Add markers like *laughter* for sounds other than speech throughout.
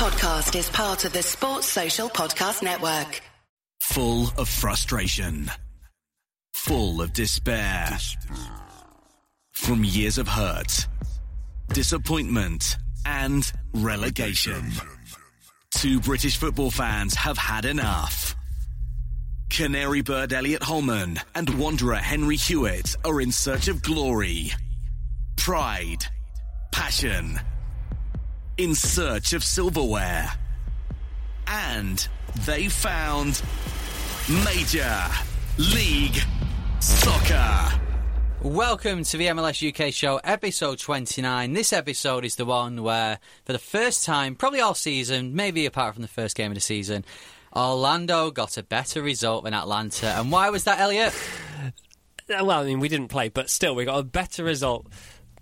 podcast is part of the Sports Social Podcast Network. Full of frustration. Full of despair. From years of hurt, disappointment, and relegation. Two British football fans have had enough. Canary bird Elliot Holman and Wanderer Henry Hewitt are in search of glory, pride, passion, in search of silverware. And they found Major League Soccer. Welcome to the MLS UK show, episode 29. This episode is the one where, for the first time, probably all season, maybe apart from the first game of the season, Orlando got a better result than Atlanta. And why was that, Elliot? Well, I mean, we didn't play, but still, we got a better result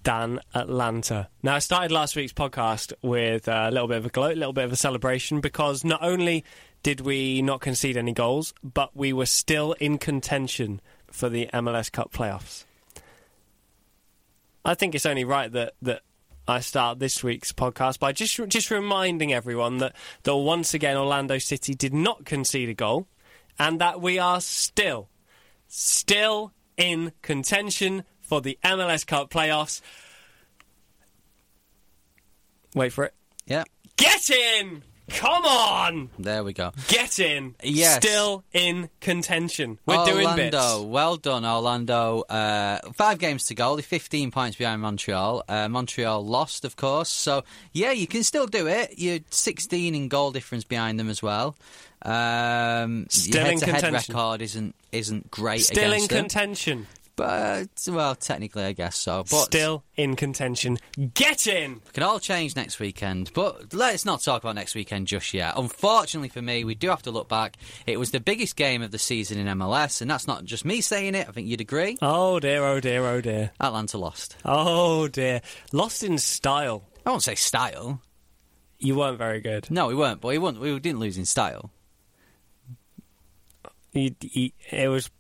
than Atlanta. Now, I started last week's podcast with a little bit of a gloat, a little bit of a celebration, because not only did we not concede any goals, but we were still in contention for the MLS Cup playoffs. I think it's only right that that I start this week's podcast by just just reminding everyone that that once again Orlando City did not concede a goal, and that we are still still in contention for the MLS Cup playoffs. Wait for it. Yeah, Get in! Come on! there we go. Get in! Yes. Still in contention. We're Orlando, doing bits. Orlando, well done, Orlando. Uh, five games to go, only 15 points behind Montreal. Uh, Montreal lost, of course. So, yeah, you can still do it. You're 16 in goal difference behind them as well. Um, Still your in head-to-head contention. record isn't isn't great Still in them. But, well, technically, I guess so. But Still in contention. Get in! It can all change next weekend, but let's not talk about next weekend just yet. Unfortunately for me, we do have to look back. It was the biggest game of the season in MLS, and that's not just me saying it. I think you'd agree. Oh dear, oh dear, oh dear. Atlanta lost. Oh dear. Lost in style. I won't say style. You weren't very good. No, we weren't, but we, weren't, we didn't lose in style. You, you, it was.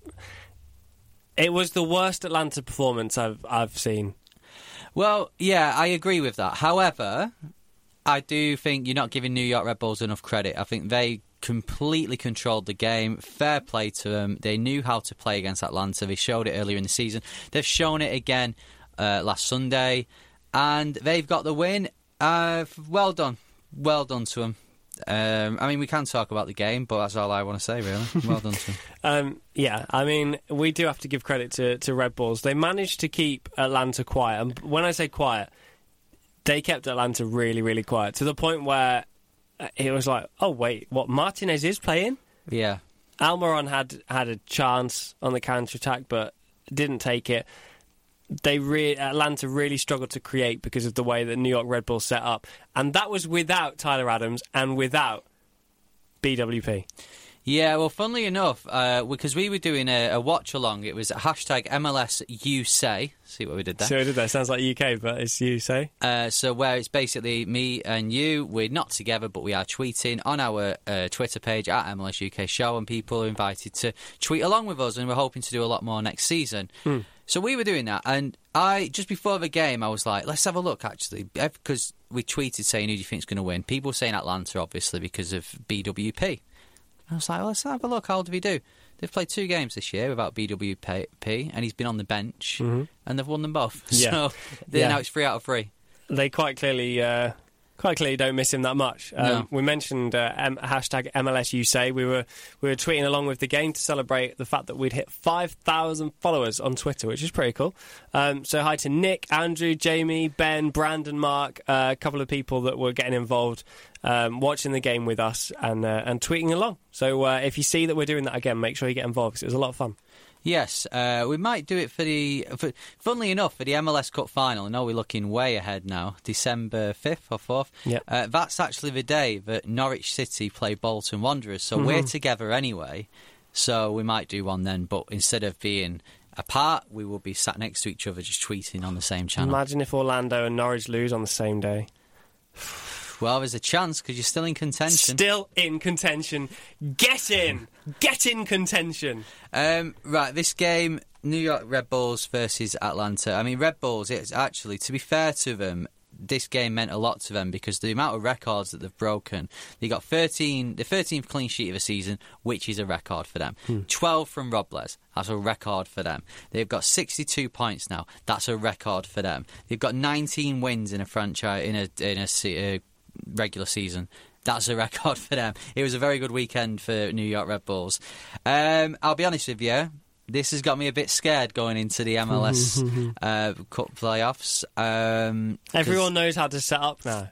It was the worst Atlanta performance I've I've seen. Well, yeah, I agree with that. However, I do think you're not giving New York Red Bulls enough credit. I think they completely controlled the game. Fair play to them. They knew how to play against Atlanta. They showed it earlier in the season. They've shown it again uh, last Sunday, and they've got the win. Uh, well done, well done to them. Um, I mean, we can talk about the game, but that's all I want to say, really. Well done to. *laughs* Um, yeah, I mean, we do have to give credit to, to Red Bulls. They managed to keep Atlanta quiet. And when I say quiet, they kept Atlanta really, really quiet to the point where uh, it was like, oh, wait, what? Martinez is playing? Yeah. Almiron had had a chance on the counter attack, but didn't take it. They re- Atlanta really struggled to create because of the way that New York Red Bull set up, and that was without Tyler Adams and without BWP. Yeah, well, funnily enough, uh, because we were doing a, a watch along, it was hashtag MLS you say. See what we did there? So I did that. Sounds like UK, but it's you say. Uh, so where it's basically me and you, we're not together, but we are tweeting on our uh, Twitter page at MLS UK Show, and people are invited to tweet along with us, and we're hoping to do a lot more next season. So we were doing that, and I just before the game, I was like, let's have a look actually, because we tweeted saying who do you think's going to win. People were saying Atlanta, obviously, because of BWP. I was like, well, let's have a look. How old did he do? They've played two games this year without BWP, and he's been on the bench, and they've won them both. *laughs* Yeah. So Yeah. now it's three out of three. They quite clearly, uh, quite clearly don't miss him that much. Um, No. We mentioned uh, M- hashtag MLS you say. We were we were tweeting along with the game to celebrate the fact that we'd hit five thousand followers on Twitter, which is pretty cool. Um, so hi to Nick, Andrew, Jamie, Ben, Brandon, Mark, uh, a couple of people that were getting involved. Um, watching the game with us and uh, and tweeting along. So uh, if you see that we're doing that again, make sure you get involved because it was a lot of fun. Yes, uh, we might do it for the. For, funnily enough, for the MLS Cup final, I know we're looking way ahead now, December 5th or 4th. Yep. Uh, that's actually the day that Norwich City play Bolton Wanderers, so we're together anyway. So we might do one then, but instead of being apart, we will be sat next to each other just tweeting on the same channel. Imagine if Orlando and Norwich lose on the same day. *sighs* *sighs* *sighs* well, there's a chance because you're still in contention. Still in contention. Get in! Get in contention! Um, right, this game, New York Red Bulls versus Atlanta. I mean, Red Bulls. It's actually, to be fair to them, this game meant a lot to them because the amount of records that they've broken. They got 13, the 13th clean sheet of a season, which is a record for them. 12 from Robles, that's a record for them. They've got 62 points now, that's a record for them. They've got 19 wins in a franchise in a in a se- uh, regular season. That's a *laughs* record for them. It was a very good weekend for New York Red Bulls. Um, I'll be honest with you. This has got me a bit scared going into the MLS *laughs* uh, Cup playoffs. Um, 'cause- Everyone knows how to set up now.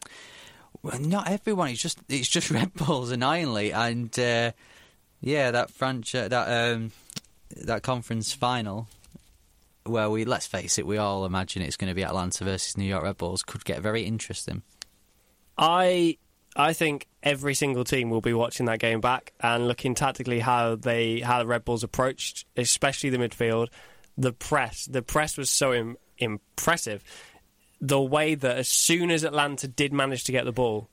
well, not everyone. It's just it's just *laughs* Red Bulls annoyingly, and uh, yeah, that franchise that um, that conference final where we let's face it, we all imagine it's going to be Atlanta versus New York Red Bulls could get very interesting. I I think every single team will be watching that game back and looking tactically how they how the Red Bulls approached, especially the midfield, the press. The press was so Im- impressive. The way that as soon as Atlanta did manage to get the ball,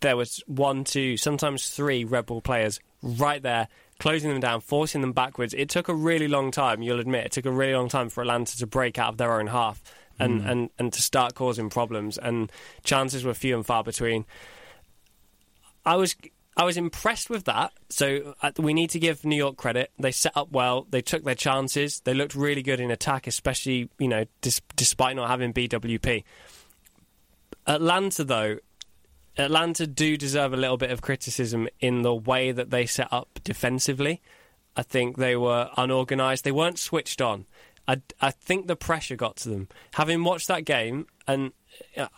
there was one, two, sometimes three Red Bull players right there, closing them down, forcing them backwards. It took a really long time, you'll admit, it took a really long time for Atlanta to break out of their own half and, and, and to start causing problems. And chances were few and far between. I was I was impressed with that. So uh, we need to give New York credit. They set up well. They took their chances. They looked really good in attack, especially you know dis- despite not having BWP. Atlanta though, Atlanta do deserve a little bit of criticism in the way that they set up defensively. I think they were unorganised. They weren't switched on. I, I think the pressure got to them. Having watched that game, and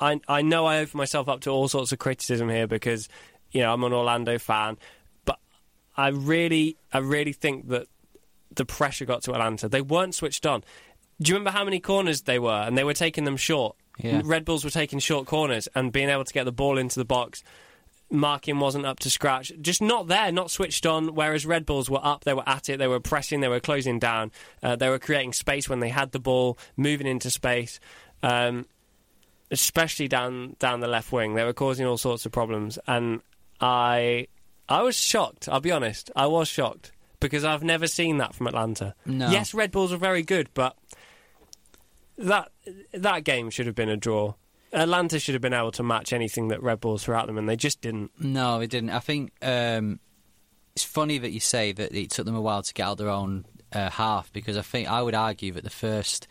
I I know I open myself up to all sorts of criticism here because you know I'm an Orlando fan, but I really I really think that the pressure got to Atlanta. They weren't switched on. Do you remember how many corners they were, and they were taking them short? Yeah. Red Bulls were taking short corners and being able to get the ball into the box. Marking wasn't up to scratch, just not there, not switched on. Whereas Red Bulls were up, they were at it, they were pressing, they were closing down, uh, they were creating space when they had the ball, moving into space, um, especially down down the left wing. They were causing all sorts of problems, and I I was shocked. I'll be honest, I was shocked because I've never seen that from Atlanta. No. Yes, Red Bulls are very good, but that that game should have been a draw. Atlanta should have been able to match anything that Red Bulls threw at them, and they just didn't. No, it didn't. I think um, it's funny that you say that it took them a while to get out their own uh, half because I think I would argue that the first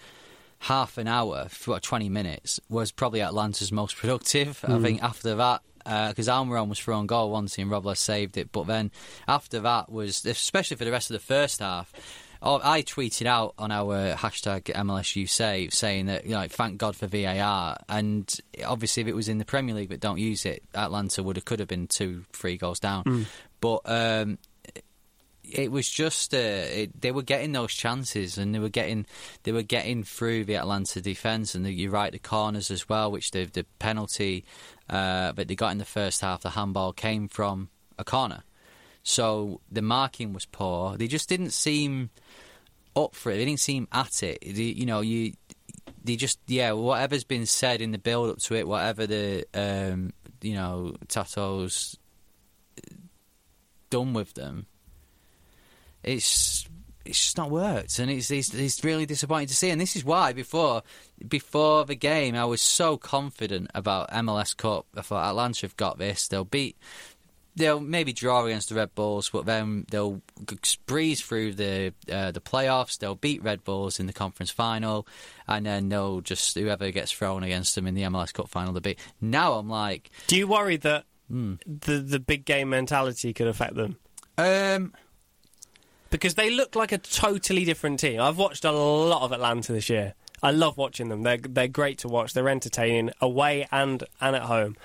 half an hour, for what, 20 minutes, was probably Atlanta's most *laughs* productive. I think after that, because Almiron was thrown goal once and Robles saved it, but then after that was, especially for the rest of the first half, oh, I tweeted out on our hashtag MLSU save saying that you know, thank God for VAR, and obviously if it was in the Premier League but don't use it, Atlanta would have could have been two, three goals down, but. Um, it was just uh, it, they were getting those chances and they were getting they were getting through the Atlanta defense and the, you're right the corners as well which the the penalty uh, that they got in the first half the handball came from a corner so the marking was poor they just didn't seem up for it they didn't seem at it They- you know you they just yeah whatever's been said in the build up to it whatever the um, you know Tata's done with them it's it's just not worked, and it's, it's it's really disappointing to see. And this is why before before the game, I was so confident about MLS Cup. I thought Atlanta have got this. They'll beat. They'll maybe draw against the Red Bulls, but then they'll breeze through the uh, the playoffs. They'll beat Red Bulls in the conference final, and then they'll just whoever gets thrown against them in the MLS Cup final, they'll beat. Now I'm like, Do you worry that the the big game mentality could affect them? um, Because they look like a totally different team. I've watched a lot of Atlanta this year. I love watching them. They're they're great to watch. They're entertaining away and and at home.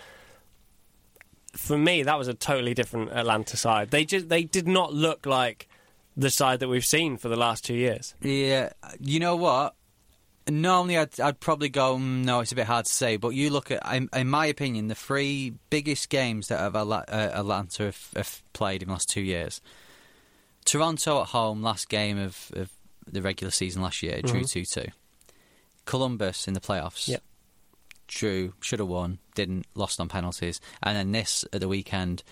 For me, that was a totally different Atlanta side. They just they did not look like the side that we've seen for the last two years. Yeah, you know what? Normally, I'd, I'd probably go. "Mm, No, it's a bit hard to say. But you look at, in, in my opinion, the three biggest games that have uh, Atlanta have, have played in the last two years. Toronto at home, last game of, of the regular season last year, drew two two. Columbus in the playoffs, Yep. drew, should have won, didn't, lost on penalties, and then this at the weekend,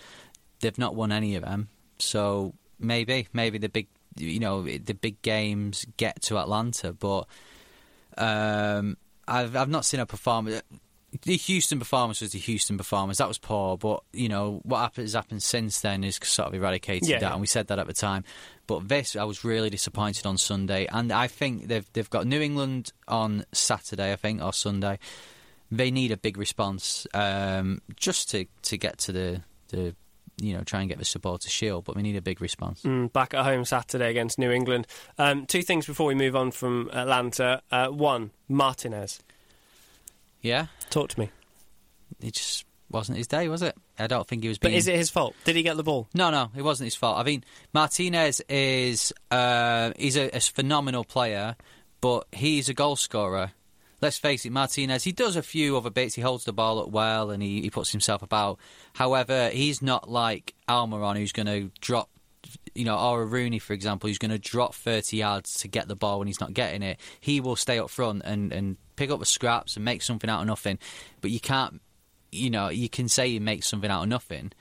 they've not won any of them. So maybe, maybe the big, you know, the big games get to Atlanta, but um, I've I've not seen a performance. the Houston performance was the Houston performance. That was poor, but you know what happened, has happened since then is sort of eradicated Yeah, that, yeah. and we said that at the time. But this, I was really disappointed on Sunday, and I think they've they've got New England on Saturday, I think, or Sunday. They need a big response um, just to, to get to the the you know try and get the support supporter shield, but we need a big response. Mm, back at home Saturday against New England. Um, two things before we move on from Atlanta. Uh, one, Martinez. Yeah, Talk to me. it just wasn't his day, was it? I don't think he was. But being... is it his fault? Did he get the ball? No, no, it wasn't his fault. I mean, Martinez is uh, he's a, a phenomenal player, but he's a goal scorer. Let's face it, Martinez. He does a few other bits. He holds the ball up well and he, he puts himself about. However, he's not like Almiron, who's going to drop, you know, or a Rooney, for example, who's going to drop thirty yards to get the ball when he's not getting it. He will stay up front and and pick up the scraps and make something out of nothing. But you can't, you know, you can say he makes something out of nothing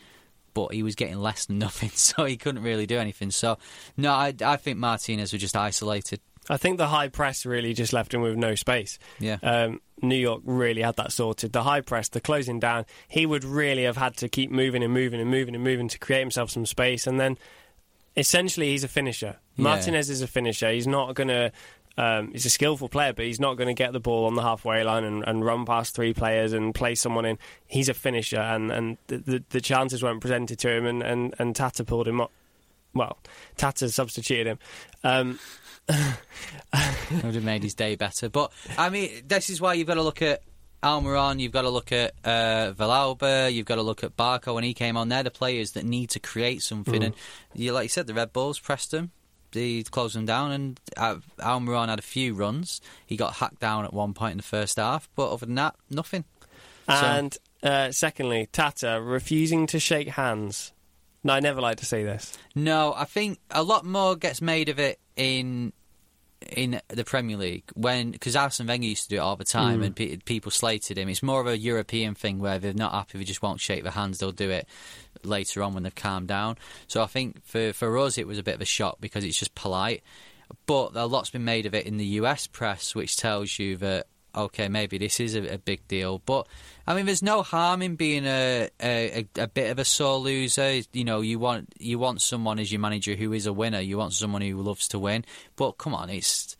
but he was getting less than *laughs* nothing, so he couldn't really do anything. So, no, I, I think Martinez was just isolated. I think the high press really just left him with no space. Yeah. Um, New York really had that sorted. The high press, the closing down, he would really have had to keep moving and moving and moving and moving to create himself some space. And then essentially, he's a finisher. Yeah. Martinez is a finisher. He's not going to. Um, he's a skillful player, but he's not going to get the ball on the halfway line and, and run past three players and play someone in. He's a finisher, and, and the, the, the chances weren't presented to him, and, and, and Tata pulled him up. Well, Tata substituted him. Um, It *laughs* would have made his day better. But, I mean, this is why you've got to look at Almiron, you've got to look at uh, Villalba, you've got to look at Barco when he came on. They're the players that need to create something. And, you, like you said, the Red Bulls pressed them. They closed them down, and uh, Almiron had a few runs. He got hacked down at one point in the first half, but other than that, nothing. So- And uh, secondly, Tata refusing to shake hands. No, I never like to say this. No, I think a lot more gets made of it in in the Premier League when because Arsene Wenger used to do it all the time mm. and pe- people slated him. It's more of a European thing where they're not happy, they just won't shake their hands. They'll do it later on when they've calmed down. So I think for for us it was a bit of a shock because it's just polite. But a lot's been made of it in the US press, which tells you that okay, maybe this is a, a big deal. But I mean, there's no harm in being a, a a bit of a sore loser. You know, you want you want someone as your manager who is a winner. You want someone who loves to win. But come on, it's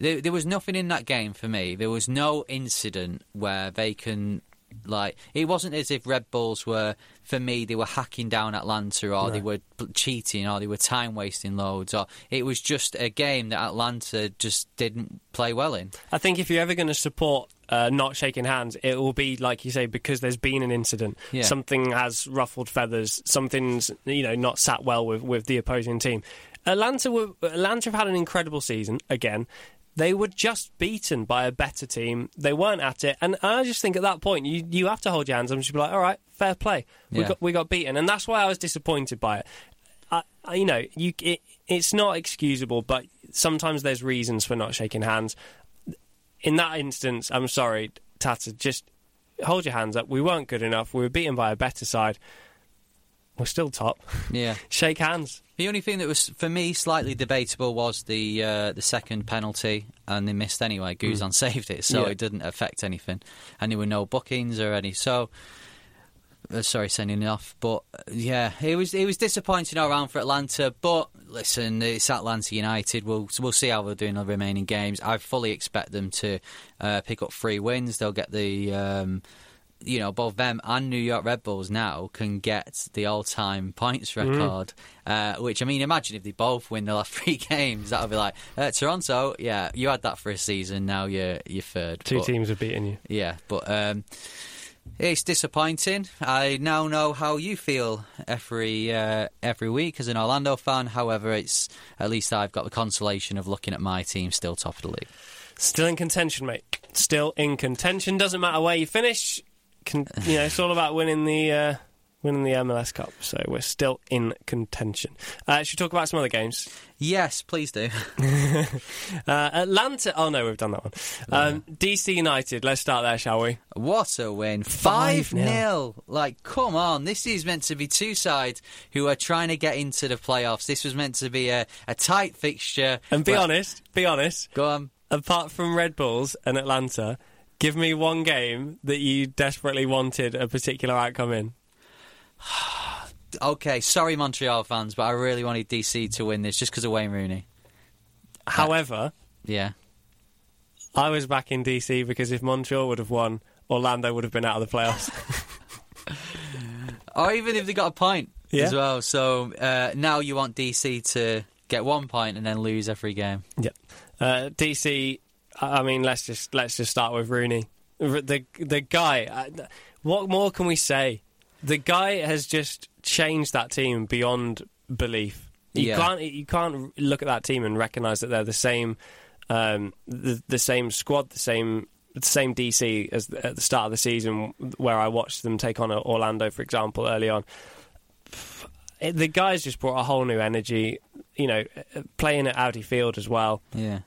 there, there was nothing in that game for me. There was no incident where they can like it wasn't as if Red Bulls were for me they were hacking down Atlanta or they were cheating or they were time wasting loads or it was just a game that Atlanta just didn't play well in. I think if you're ever going to support uh, not shaking hands, it will be like you say because there's been an incident. Yeah. Something has ruffled feathers. Something's you know not sat well with, with the opposing team. Atlanta were Atlanta have had an incredible season again. They were just beaten by a better team. They weren't at it, and I just think at that point you you have to hold your hands up and just be like, all right, fair play. We Yeah. got we got beaten, and that's why I was disappointed by it. I, I, you know, you it, it's not excusable, but sometimes there's reasons for not shaking hands. In that instance, I'm sorry, Tata, just hold your hands up. We weren't good enough. We were beaten by a better side. We're still top. Yeah. *laughs* Shake hands. The only thing that was for me slightly debatable was the uh, the second penalty, and they missed anyway. Guzan saved it, so Yeah. it didn't affect anything, and there were no bookings or any. So, uh, sorry, sending it off, but uh, yeah, it was it was disappointing all round for Atlanta. But listen, it's Atlanta United. We'll we'll see how they're doing in the remaining games. I fully expect them to uh, pick up three wins. They'll get the. Um, you know, both them and New York Red Bulls now can get the all-time points record. Uh, which I mean, imagine if they both win the last *laughs* three games, that would be like uh, Toronto. Yeah, you had that for a season. Now you're you're third. Two But- teams have beaten you. Yeah, but um, it's disappointing. I now know how you feel every uh, every week as an Orlando fan. However, it's at least I've got the consolation of looking at my team still top of the league. Still in contention, mate. Still in contention. Doesn't matter where you finish. Con- you know, it's all about winning the uh, winning the MLS Cup. So we're still in contention. Uh, should we talk about some other games? Yes, please do. *laughs* Uh, Atlanta. Oh no, we've done that one. Um, DC United. Let's start there, shall we? What a win. 5 Five 0. Like, come on. This is meant to be two sides who are trying to get into the playoffs. This was meant to be a, a tight fixture. And be Well, honest. Be honest. Go on. Apart from Red Bulls and Atlanta, Give me one game that you desperately wanted a particular outcome in. *sighs* Okay, sorry, Montreal fans, but I really wanted DC to win this just because of Wayne Rooney. However, Yeah. I was back in DC because if Montreal would have won, Orlando would have been out of the playoffs. *laughs* Or even if they got a point Yeah. as well. So uh, now you want DC to get one point and then lose every game. Yep. Uh, DC. I mean, let's just let's just start with Rooney. The the guy. uh, What more can we say? The guy has just changed that team beyond belief. You Yeah. can't you can't look at that team and recognise that they're the same, um, the, the same squad, the same the same DC as the, at the start of the season, where I watched them take on Orlando, for example, early on. It- The guys just brought a whole new energy. You know, playing at Audi Field as well Yeah.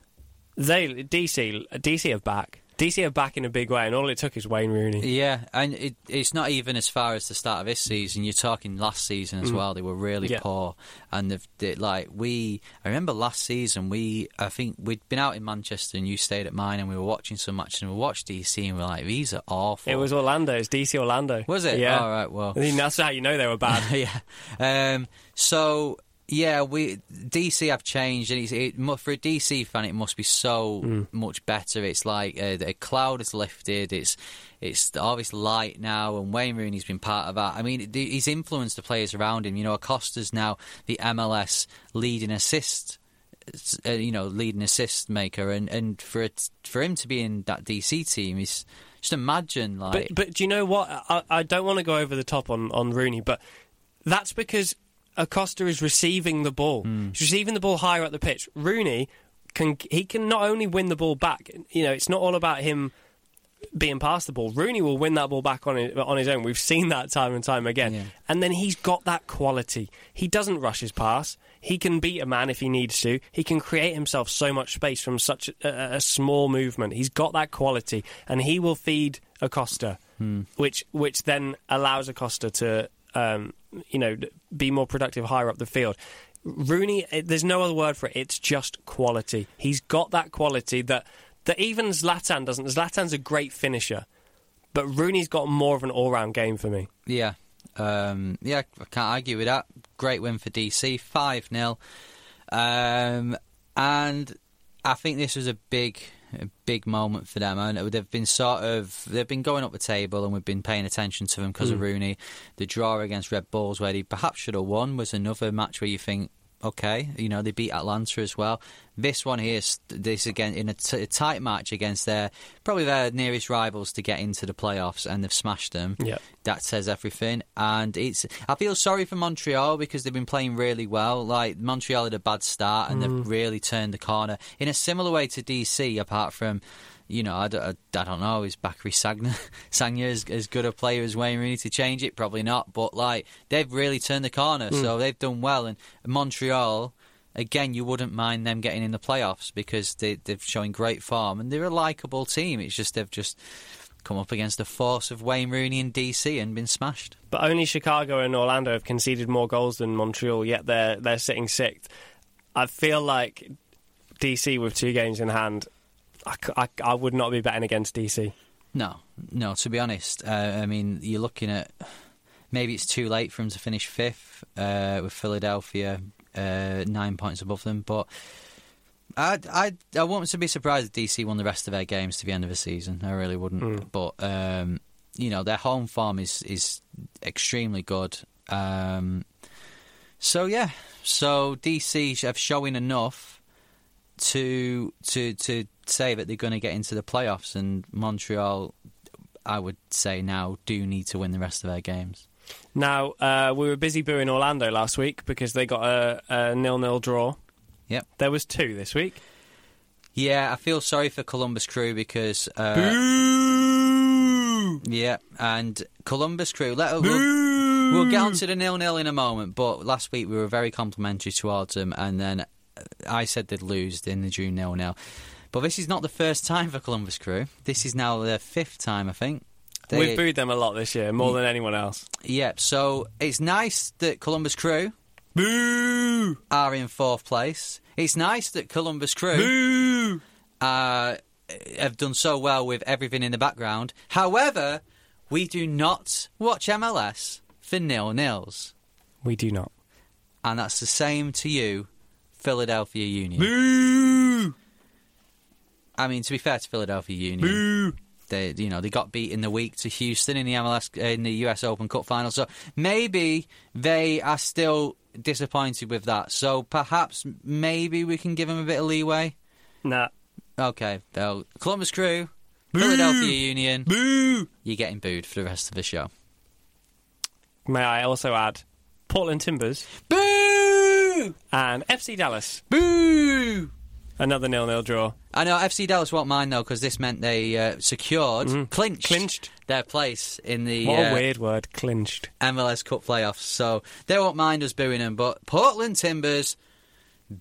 They DC DC are back. DC are back in a big way, and all it took is Wayne Rooney. Yeah, and it, it's not even as far as the start of this season. You're talking last season as well. They were really Mm. Yeah. poor, and they've, they, like we. I remember last season we. I think we'd been out in Manchester, and you stayed at mine, and we were watching some matches, and we watched DC, and we were like, these are awful. It was Orlando. It's DC Orlando. Was it? Yeah. All right. Well, I mean, that's how you know they were bad. *laughs* yeah. Um, so yeah, we DC have changed, and it's, it, for a DC fan, it must be so Mm. much better. It's like uh, the cloud has lifted. It's it's this light now, and Wayne Rooney's been part of that. I mean, the- he's influenced the players around him. You know, Acosta's now the MLS leading assist. Uh, you know, leading assist maker, and, and for it, for him to be in that DC team is just imagine like But but do you know what? I, I don't want to go over the top on, on Rooney, but that's because Acosta is receiving the ball. Hmm. He's receiving the ball higher up the pitch. Rooney can he can not only win the ball back. You know, it's not all about him being past the ball. Rooney will win that ball back on his, on his own. We've seen that time and time again. Yeah. And then he's got that quality. He doesn't rush his pass. He can beat a man if he needs to. He can create himself so much space from such a, a small movement. He's got that quality, and he will feed Acosta, which which then allows Acosta to um, you know be more productive higher up the field. Rooney, eh, there's no other word for it. It's just quality. He's got that quality that that even Zlatan doesn't. Zlatan's a great finisher, but Rooney's got more of an all-round game for me. Yeah. Um, yeah, I can't argue with that. Great win for DC, 5 0. Um, and I think this was a big, a big moment for them. And they've been sort of they've been going up the table, and we've been paying attention to them because of hmm. Rooney. The draw against Red Bulls, where they perhaps should have won, was another match where you think. Okay, you know they beat Atlanta as well. This one here, this again in a, t- a tight match against their probably their nearest rivals to get into the playoffs, and they've smashed them Yeah, that says everything. And it's I feel sorry for Montreal because they've been playing really well. Like Montreal had a bad start and they've mm. really turned the corner in a similar way to DC. Apart from, you know, I don't know, is Bakary Sagna *laughs* Sagna as, as good a player as Wayne Rooney to change it? Probably not. But like they've really turned the corner, hmm. so they've done well. And Montreal. Again, you wouldn't mind them getting in the playoffs because they, they're showing great form and they're a likable team. It's just they've just come up against the force of Wayne Rooney and DC and been smashed. But only Chicago and Orlando have conceded more goals than Montreal, yet they're they're sitting sixth. I feel like DC with two games in hand, I, I- I would not be betting against DC. No, no. To be honest, uh, I mean, you're looking at maybe it's too late for him to finish fifth uh, with Philadelphia uh, nine points above them, but. I I I wouldn't to be surprised if DC won the rest of their games to the end of the season. I really wouldn't. But um, you know their home form is is extremely good. Um, so yeah, so DC have showing enough to to to say that they're going to get into the playoffs, and Montreal, I would say now, do need to win the rest of their games. Now uh, we were busy booing Orlando last week because they got a, a nil-nil draw. Yep. There was two this week. Yeah, I feel sorry for Columbus Crew because uh, yeah, and Columbus Crew. Let, we'll, we'll get on to the nil nil in a moment, but last week we were very complimentary towards them, and then I said they'd lose in the June nil nil. But this is not the first time for Columbus Crew. This is now their fifth time, I think. They- We've booed them a lot this year, more than anyone else. Yeah, so it's nice that Columbus Crew Boo! are in fourth place. It's nice that Columbus Crew Boo! uh, have done so well with everything in the background. However, we do not watch MLS for nil nils, We do not. and that's the same to you, Philadelphia Union. Boo! I mean, to be fair to Philadelphia Union, Boo! they you know they got beat in the week to Houston in the MLS in the US Open Cup final. So maybe they are still disappointed with that. So perhaps maybe we can give them a bit of leeway. Nah. Okay, well, Columbus Crew, Philadelphia Union, Boo! you're getting booed for the rest of the show. May I also add Portland Timbers Boo! and FC Dallas. Boo! Another nil-nil draw. I know FC Dallas won't mind though because this meant they uh, secured, clinched, Clinched. their place in the What uh, a weird word, clinched. MLS Cup playoffs. So they won't mind us booing them. But Portland Timbers,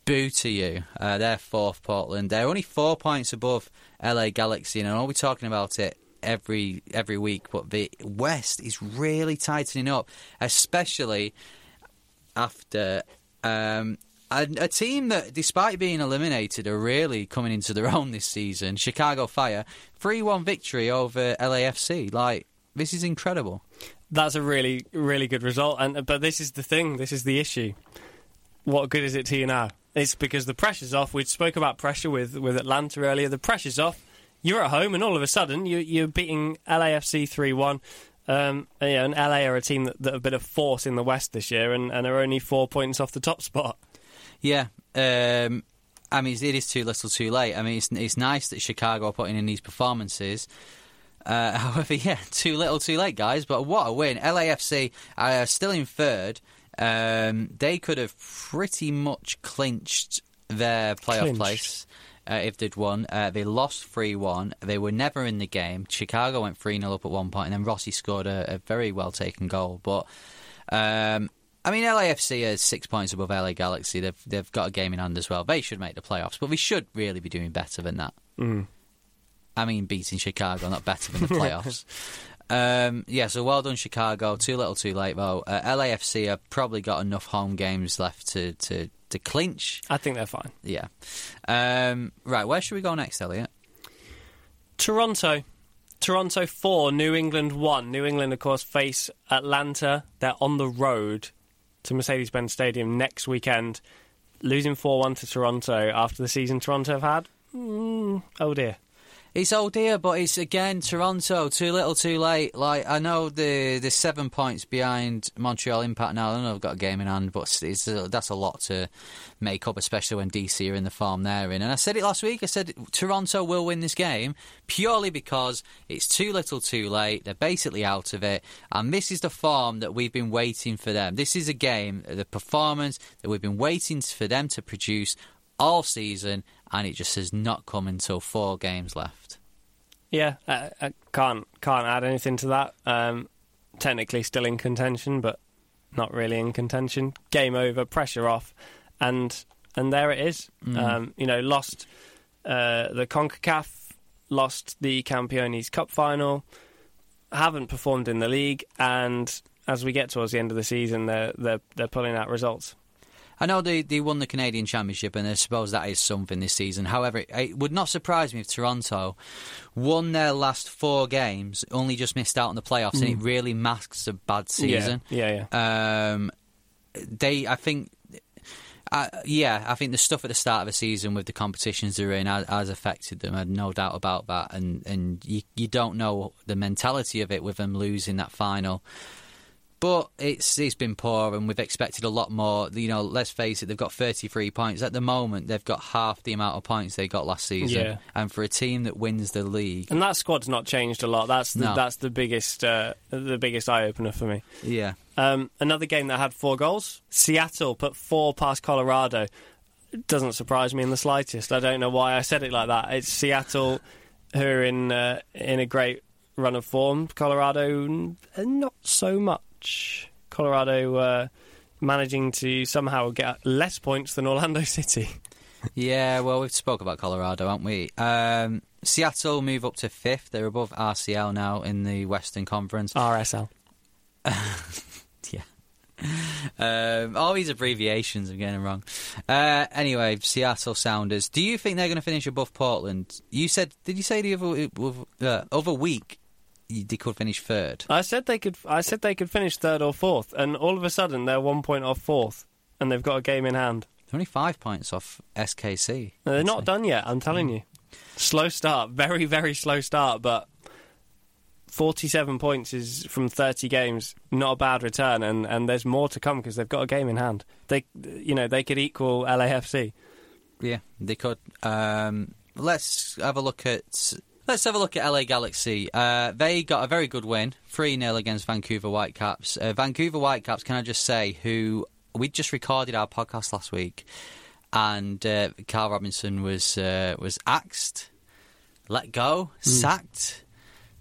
boo to you. Uh, they're fourth Portland. They're only four points above LA Galaxy, and I know we're talking about it every every week. But the West is really tightening up, especially after. Um, a, a team that, despite being eliminated, are really coming into their *laughs* own this season. Chicago Fire, three-one victory over LAFC. Like this is incredible. That's a really, really good result. And but this is the thing. This is the issue. What good is it to you now? It's because the pressure's off. We spoke about pressure with with Atlanta earlier. The pressure's off. You're at home, and all of a sudden you, you're beating LAFC three one. Um, and, yeah, and LA are a team that, that have been a force in the West this year, and, and are only four points off the top spot. Yeah, um, I mean, it is too little, too late. I mean, it's it's nice that Chicago are putting in these performances. Uh, *laughs* however, yeah, too little, too late, guys. But what a win! LAFC are still in third. Um, they could have pretty much clinched their playoff Clinched. place. Uh, if they'd won, uh, they lost three one. They were never in the game. Chicago went three 0 up at one point, and then Rossi scored a, a very well taken goal. But um, I mean, LAFC is six points above LA Galaxy. They've they've got a game in hand as well. They should make the playoffs, but we should really be doing better than that. Mm. I mean, beating Chicago, not better than the *laughs* playoffs. um, yeah, so well done, Chicago. Too little, too late, though. Uh, LAFC have probably got enough home games left to to, to clinch. I think they're fine. Yeah. Um, right, where should we go next, Elliot? Toronto. Toronto 4, New England 1. New England, of course, face Atlanta. They're on the road to Mercedes Benz Stadium next weekend, losing 4 1 to Toronto after the season Toronto have had. Mm, oh dear. It's old dear, but it's again Toronto. Too little, too late. Like I know the the seven points behind Montreal Impact now. I know they've got a game in hand, but it's, that's a lot to make up, especially when DC are in the form they're in. And I said it last week. I said Toronto will win this game purely because it's too little, too late. They're basically out of it, and this is the form that we've been waiting for them. This is a game, the performance that we've been waiting for them to produce all season, and it just has not come until four games left. Yeah, I, I can't can't add anything to that. Um, technically still in contention, but not really in contention. Game over, pressure off, and and there it is. Um, you know, lost uh, the Concacaf, lost the Campeones Cup final, haven't performed in the league, and as we get towards the end of the season, they're they're they're pulling out results. I know they, they won the Canadian Championship, and I suppose that is something this season. However, it, it would not surprise me if Toronto won their last four games, only just missed out on the playoffs, and it really masks a bad season. Yeah, yeah, yeah. Um, they, I think, uh, yeah, I think the stuff at the start of the season with the competitions they're in has, has affected them. I have no doubt about that. And and you you don't know the mentality of it with them losing that final. But it's it's been poor, and we've expected a lot more. You know, let's face it, they've got 33 points at the moment. They've got half the amount of points they got last season, Yeah. and for a team that wins the league, And that squad's not changed a lot. That's the, No. that's the biggest uh, the biggest eye opener for me. yeah, Um, another game that had four goals. Seattle put four past Colorado. It doesn't surprise me in the slightest. I don't know why I said it like that. It's Seattle who are in uh, in a great run of form. Colorado, not so much. Colorado uh, managing to somehow get less points than Orlando *laughs* City. yeah. Well, we've spoke about Colorado, haven't we? Um, Seattle move up to fifth. They're above RCL now in the Western Conference. *laughs* RSL. *laughs* Yeah. Um, all these abbreviations, I'm getting wrong. Uh, anyway, Seattle Sounders. Do you think they're going to finish above Portland? You said, did you say the other uh, other week they could finish third? I said they could. I said they could finish third or fourth, and all of a sudden they're one point off fourth, and they've got a game in hand. They're only five points off SKC. No, they're I'd not say. done yet. I'm telling you, slow start, very very slow start, but. 47 points is from 30 games, not a bad return, and, and there's more to come because they've got a game in hand. They, you know, they could equal LAFC. Yeah, they could. Um, let's have a look at. Let's have a look at LA Galaxy. Uh, they got a very good win, 3 0 against Vancouver Whitecaps. Uh, Vancouver Whitecaps, can I just say, who we just recorded our podcast last week, and uh, Carl Robinson was uh, was axed, let go, sacked,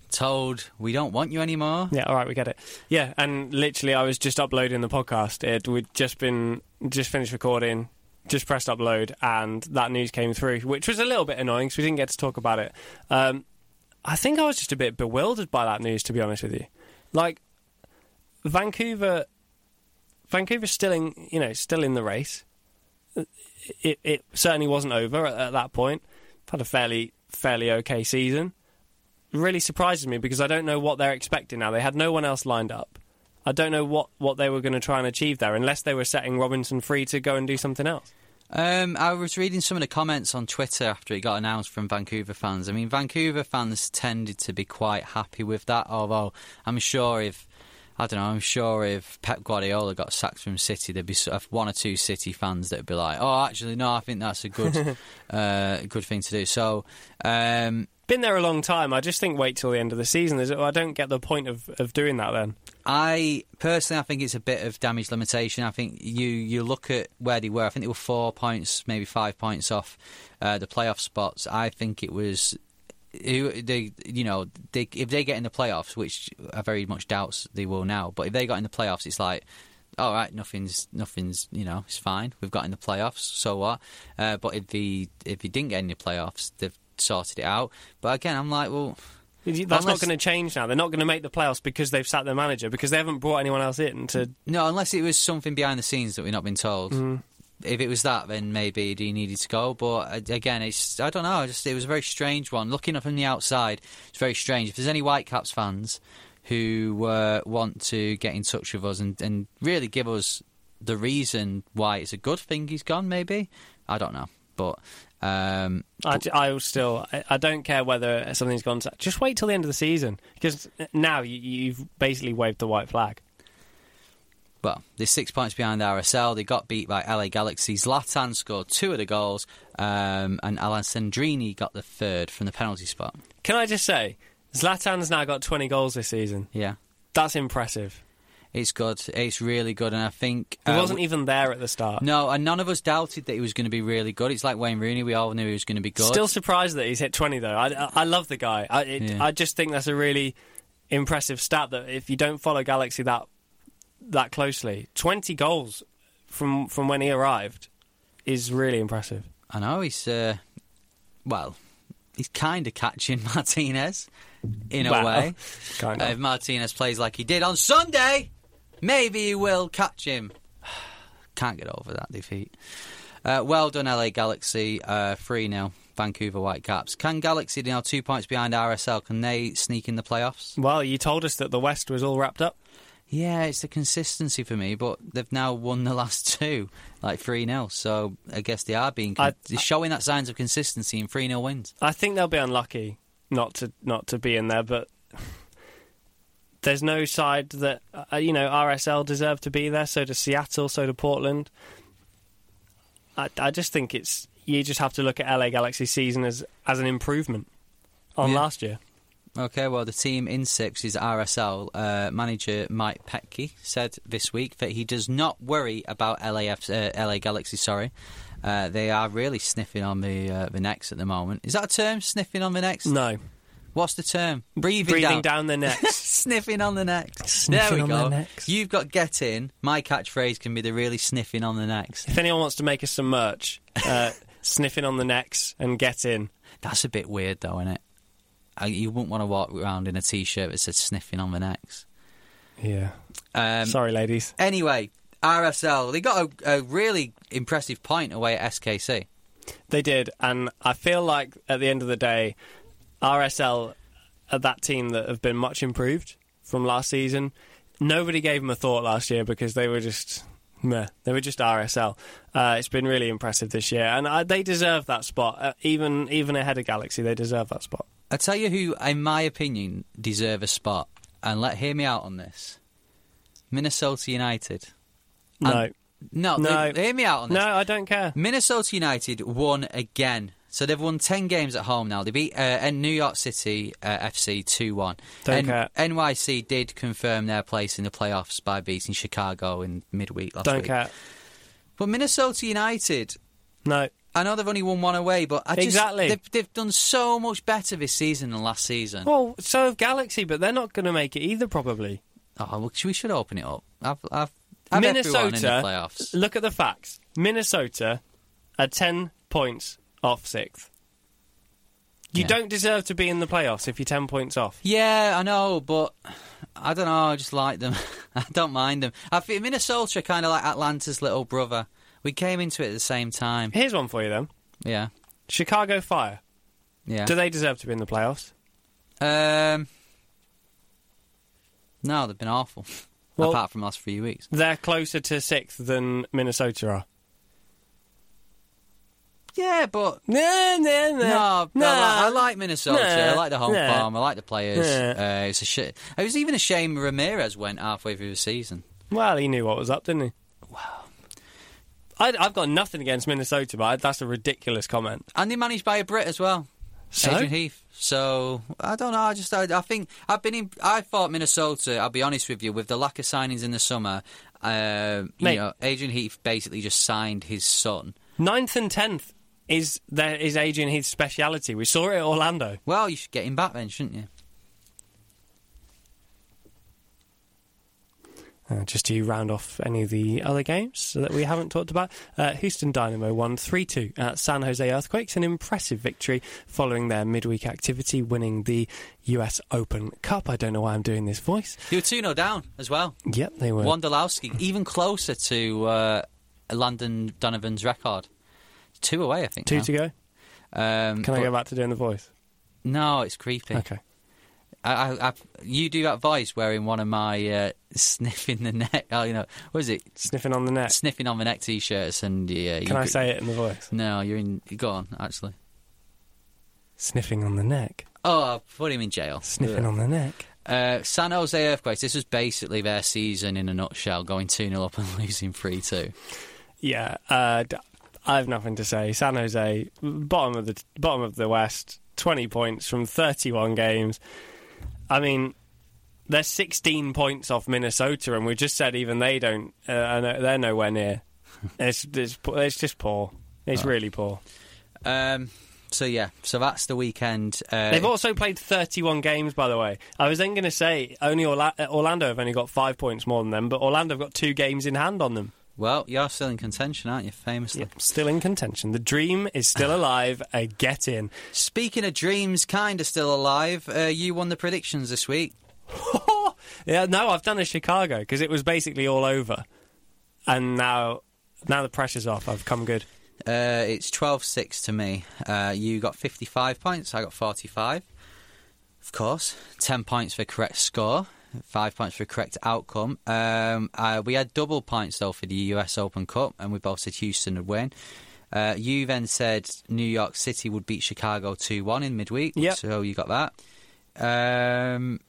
told we don't want you anymore. Yeah, all right, we get it. Yeah, and literally, I was just uploading the podcast. It we'd just been just finished recording, just pressed upload, and that news came through, which was a little bit annoying because we didn't get to talk about it. Um, I think I was just a bit bewildered by that news, to be honest with you. Like Vancouver, Vancouver's still in, you know, still in the race. It, it certainly wasn't over at, at that point. Had a fairly fairly okay season really surprises me because I don't know what they're expecting now. They had no one else lined up. I don't know what, what they were going to try and achieve there unless they were setting Robinson free to go and do something else. Um, I was reading some of the comments on Twitter after it got announced from Vancouver fans. I mean, Vancouver fans tended to be quite happy with that, although I'm sure if. I don't know. I'm sure if Pep Guardiola got sacked from City, there'd be sort of one or two City fans that'd be like, "Oh, actually, no, I think that's a good, *laughs* uh, good thing to do." So, um, Been there a long time. I just think wait till the end of the season. I don't get the point of, of doing that then. I personally, I think it's a bit of damage limitation. I think you you look at where they were. I think they were four points, maybe five points off uh, the playoff spots. I think it was. They, you know, they, if they get in the playoffs, which I very much doubts they will now, but if they got in the playoffs, it's like, all right, nothing's, nothing's, you know, it's fine. We've got in the playoffs, so what? Uh, but if he, if he didn't get in the playoffs, they've sorted it out. But again, I'm like, well, That's not going to change now. They're not going to make the playoffs because they've sacked their manager because they haven't brought anyone else in to. No, unless it was something behind the scenes that we've not been told. If it was that, then maybe he needed to go. But uh, again, it's I don't know. Just it was a very strange one. Looking up from the outside, it's very strange. If there's any Whitecaps fans who uh, want to get in touch with us and, and really give us the reason why it's a good thing he's gone, maybe I don't know. But um, I, I will still. I, don't care whether something's gone. To, just wait till the end of the season because now you, you've basically waved the white flag. well, they're six points behind RSL. They got beat by LA Galaxy. Zlatan scored two of the goals, um, and Alessandrini got the third from the penalty spot. Can I just say, Zlatan's now got 20 goals this season. Yeah, That's impressive. It's good. It's really good, and I think He uh, wasn't even there at the start. No, and none of us doubted that he was going to be really good. It's like Wayne Rooney; we all knew he was going to be good. Still surprised that he's hit 20 though. I, I, love the guy. I, it, Yeah. I just think that's a really impressive stat that if you don't follow Galaxy that that closely, 20 goals from from when he arrived is really impressive. I know he's uh, well, he's kind of catching *laughs* Martinez in a way. Kind Uh, of. if Martinez plays like he did on Sunday, maybe we'll catch him. *sighs* Can't get over that defeat. Uh, well done, LA Galaxy. Uh, 3 0. Vancouver Whitecaps. Can Galaxy now two points behind RSL? Can they sneak in the playoffs? Well, you told us that the West was all wrapped up. Yeah, it's the consistency for me, but they've now won the last *laughs* two, like 3 0. So I guess they are being con- I- they're showing that signs of consistency in 3 0 wins. I think they'll be unlucky not to not to be in there, but there's no side that uh, you know RSL deserve to be there. So does Seattle. So does Portland. I, I just think it's you just have to look at LA Galaxy season as as an improvement on Yeah. last year. Okay, well, the team in six is RSL. Uh, manager Mike Petke said this week that he does not worry about LAF, uh, LA Galaxy. Sorry, uh, they are really sniffing on the uh, the necks at the moment. Is that a term? Sniffing on the necks? No, What's the term? Breathing, breathing down. down their necks. *laughs* sniffing on the necks. Sniffing there on we go. their necks. You've got get in. My catchphrase can be the really sniffing on the necks. if anyone wants to make us some merch, uh, *laughs* sniffing on the necks and get in. That's a bit weird, though, isn't it? I, you wouldn't want to walk around in a t-shirt that says sniffing on the necks. Yeah. Um, Sorry, ladies. Anyway, RSL, they got a, a really impressive point away at SKC. They did, and I feel like at the end of the day, RSL are that team that have been much improved from last season. Nobody gave them a thought last year because they were just meh. They were just RSL. Uh, it's been really impressive this year, and uh, they deserve that spot. Uh, even even ahead of Galaxy, they deserve that spot. I tell you who, in my opinion, deserve a spot, and let hear me out on this. Minnesota United. No, And- no, No. hear me out on this. no, I don't care. Minnesota United won again. So they've won 10 games at home now. They beat uh, and New York City uh, FC 2 1. Don't care. NYC did confirm their place in the playoffs by beating Chicago in midweek last Don't week. care. But Minnesota United, No, I know they've only won one away, but I just, Exactly. they've, they've done so much better this season than last season. well, so have Galaxy, but they're not going to make it either, probably. Oh, well, we should open it up. I've, I've, I've everyone in the Minnesota. playoffs. Look at the facts. Minnesota are ten points off sixth. You Yeah. don't deserve to be in the playoffs if you're ten points off. Yeah, I know, but I don't know. I just like them. *laughs* I don't mind them. I feel Minnesota are kind of like Atlanta's little brother. We came into it at the same time. Here's one for you then: Yeah, Chicago Fire. yeah. Do they deserve to be in the playoffs? Um, no, they've been awful. *laughs* Well- apart from the last few weeks. They're closer to sixth than Minnesota are. Yeah, but No, no, no. no, no, I like Minnesota. No. I like the home No. farm. I like the players. Uh, it's a shit. It was even a shame Ramirez went halfway through the season. Well, he knew what was up, didn't he? Well, I, I've got nothing against Minnesota, but I, that's a ridiculous comment. And they managed by a Brit as well. So? Adrian Heath. So I don't know. I just I, I think I've been in. I thought Minnesota. I'll be honest with you. With the lack of signings in the summer, uh, you know, Adrian Heath basically just signed his son. Ninth and tenth is there is Adrian Heath's speciality. We saw it at Orlando. Well, you should get him back then, shouldn't you? Uh, just to round off any of the other games that we haven't talked about, uh, Houston Dynamo won 3 2 at San Jose Earthquakes, an impressive victory following their midweek activity, winning the US Open Cup. I don't know why I'm doing this voice. They were two 0 down as well. Yep, they were. Wondolowski even closer to uh, Landon Donovan's record. Two away, I think. Two now. to go. Um, Can I go back to doing the voice? No, it's creepy. Okay. I, I, I, you do that voice wearing one of my uh, sniffing the neck. Oh, you know, what is it? Sniffing on the neck. Sniffing on the neck t-shirts, and yeah. Can I could- say it in the voice? No, you're in. Go on, actually. Sniffing on the neck. Oh, I'll put him in jail. Sniffing on the neck. Uh, San Jose Earthquakes. This was basically their season in a nutshell, going two 0 up and *laughs* losing three two. Yeah, uh, I have nothing to say. San Jose, bottom of the bottom of the West, twenty points from thirty-one games. I mean, they're sixteen points off Minnesota, and we just said even they don't. Uh, they're nowhere near. *laughs* it's it's it's just poor. It's really poor. Um, so yeah, so that's the weekend. Uh, They've also played 31 games, by the way. I was then going to say only Orla- uh, Orlando have only got five points more than them, but Orlando have got two games in hand on them. Well, you're still in contention, aren't you? Famously. Yep, still in contention. The dream is still *laughs* alive. A get in. Speaking of dreams, kind of still alive. Uh, you won the predictions this week. *laughs* yeah, no, I've done a Chicago because it was basically all over, and now now the pressure's off. I've come good. Uh, it's 12-6 to me. Uh, you got 55 points. I got 45. Of course. 10 points for correct score. 5 points for a correct outcome. Um, uh, we had double points, though, for the US Open Cup, and we both said Houston would win. Uh, you then said New York City would beat Chicago 2-1 in midweek. Yep. So you got that. Um,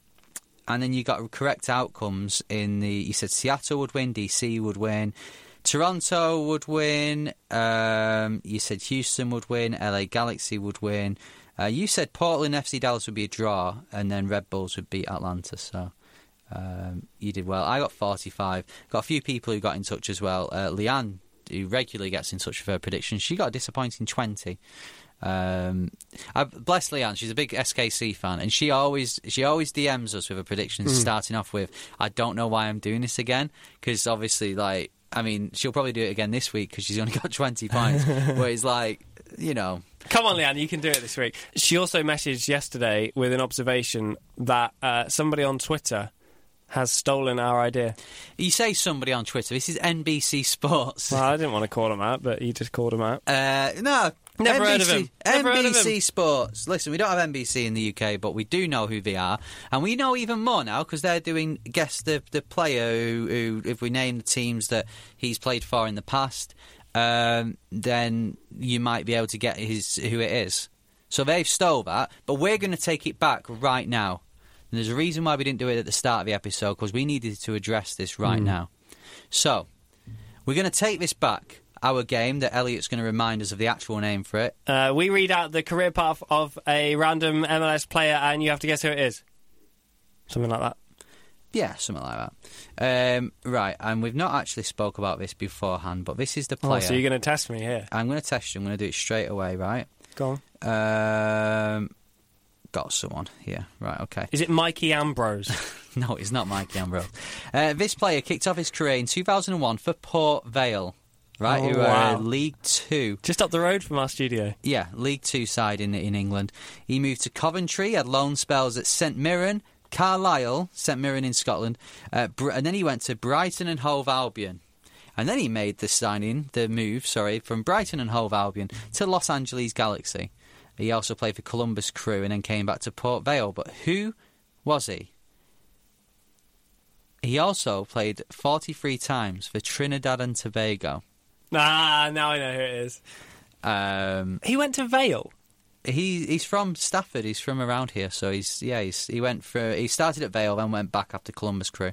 and then you got correct outcomes in the. You said Seattle would win, DC would win, Toronto would win. Um, you said Houston would win, LA Galaxy would win. Uh, you said Portland FC Dallas would be a draw, and then Red Bulls would beat Atlanta. So um, you did well. I got 45. Got a few people who got in touch as well. Uh, Leanne, who regularly gets in touch with her predictions, she got a disappointing 20. Um, I, bless Leanne, she's a big SKC fan, and she always she always DMs us with her predictions, starting off with, "I don't know why I'm doing this again," because obviously, like, I mean, she'll probably do it again this week because she's only *laughs* got 20 points. *laughs* Where it's like, you know, Come on, Leanne, you can do it this week. She also messaged yesterday with an observation that uh, somebody on Twitter has stolen our idea. You say somebody on Twitter. This is NBC Sports. Well, I didn't want to call him out, but you just called him out. Uh, no. Never NBC, heard of him. Never heard of NBC him. Sports. Listen, we don't have NBC in the UK, but we do know who they are, and we know even more now because they're doing guess the the player who, who, if we name the teams that he's played for in the past, um, then you might be able to get his who it is. So they've stole that, but we're going to take it back right now. And there's a reason why we didn't do it at the start of the episode because we needed to address this right now. So we're going to take this back. Our game that Elliot's going to remind us of the actual name for it. Uh, we read out the career path of a random MLS player, and you have to guess who it is. Something like that. Yeah, something like that. Um, right, and we've not actually spoke about this beforehand, but this is the player. Oh, so you're going to test me here? I'm going to test you. I'm going to do it straight away. Right. Go on. Um, got someone here. Right. Okay. Is it Mikey Ambrose? *laughs* No, it's not Mikey Ambrose. Uh, this player kicked off his career in 2001 for Port Vale. Right, Oh, who are wow. League Two. Just up the road from our studio. Yeah, League Two side in in England. He moved to Coventry, had loan spells at St Mirren, Carlisle, St Mirren in Scotland, uh, Br- and then he went to Brighton and Hove Albion. And then he made the signing, the move, sorry, from Brighton and Hove Albion to Los Angeles Galaxy. He also played for Columbus Crew and then came back to Port Vale. But who was he? He also played 43 times for Trinidad and Tobago. Ah, now I know who it is. Um, He went to Vale. he he's from Stafford. He's from around here, so he's yeah. He's, he went for he started at Vale, then went back after Columbus Crew.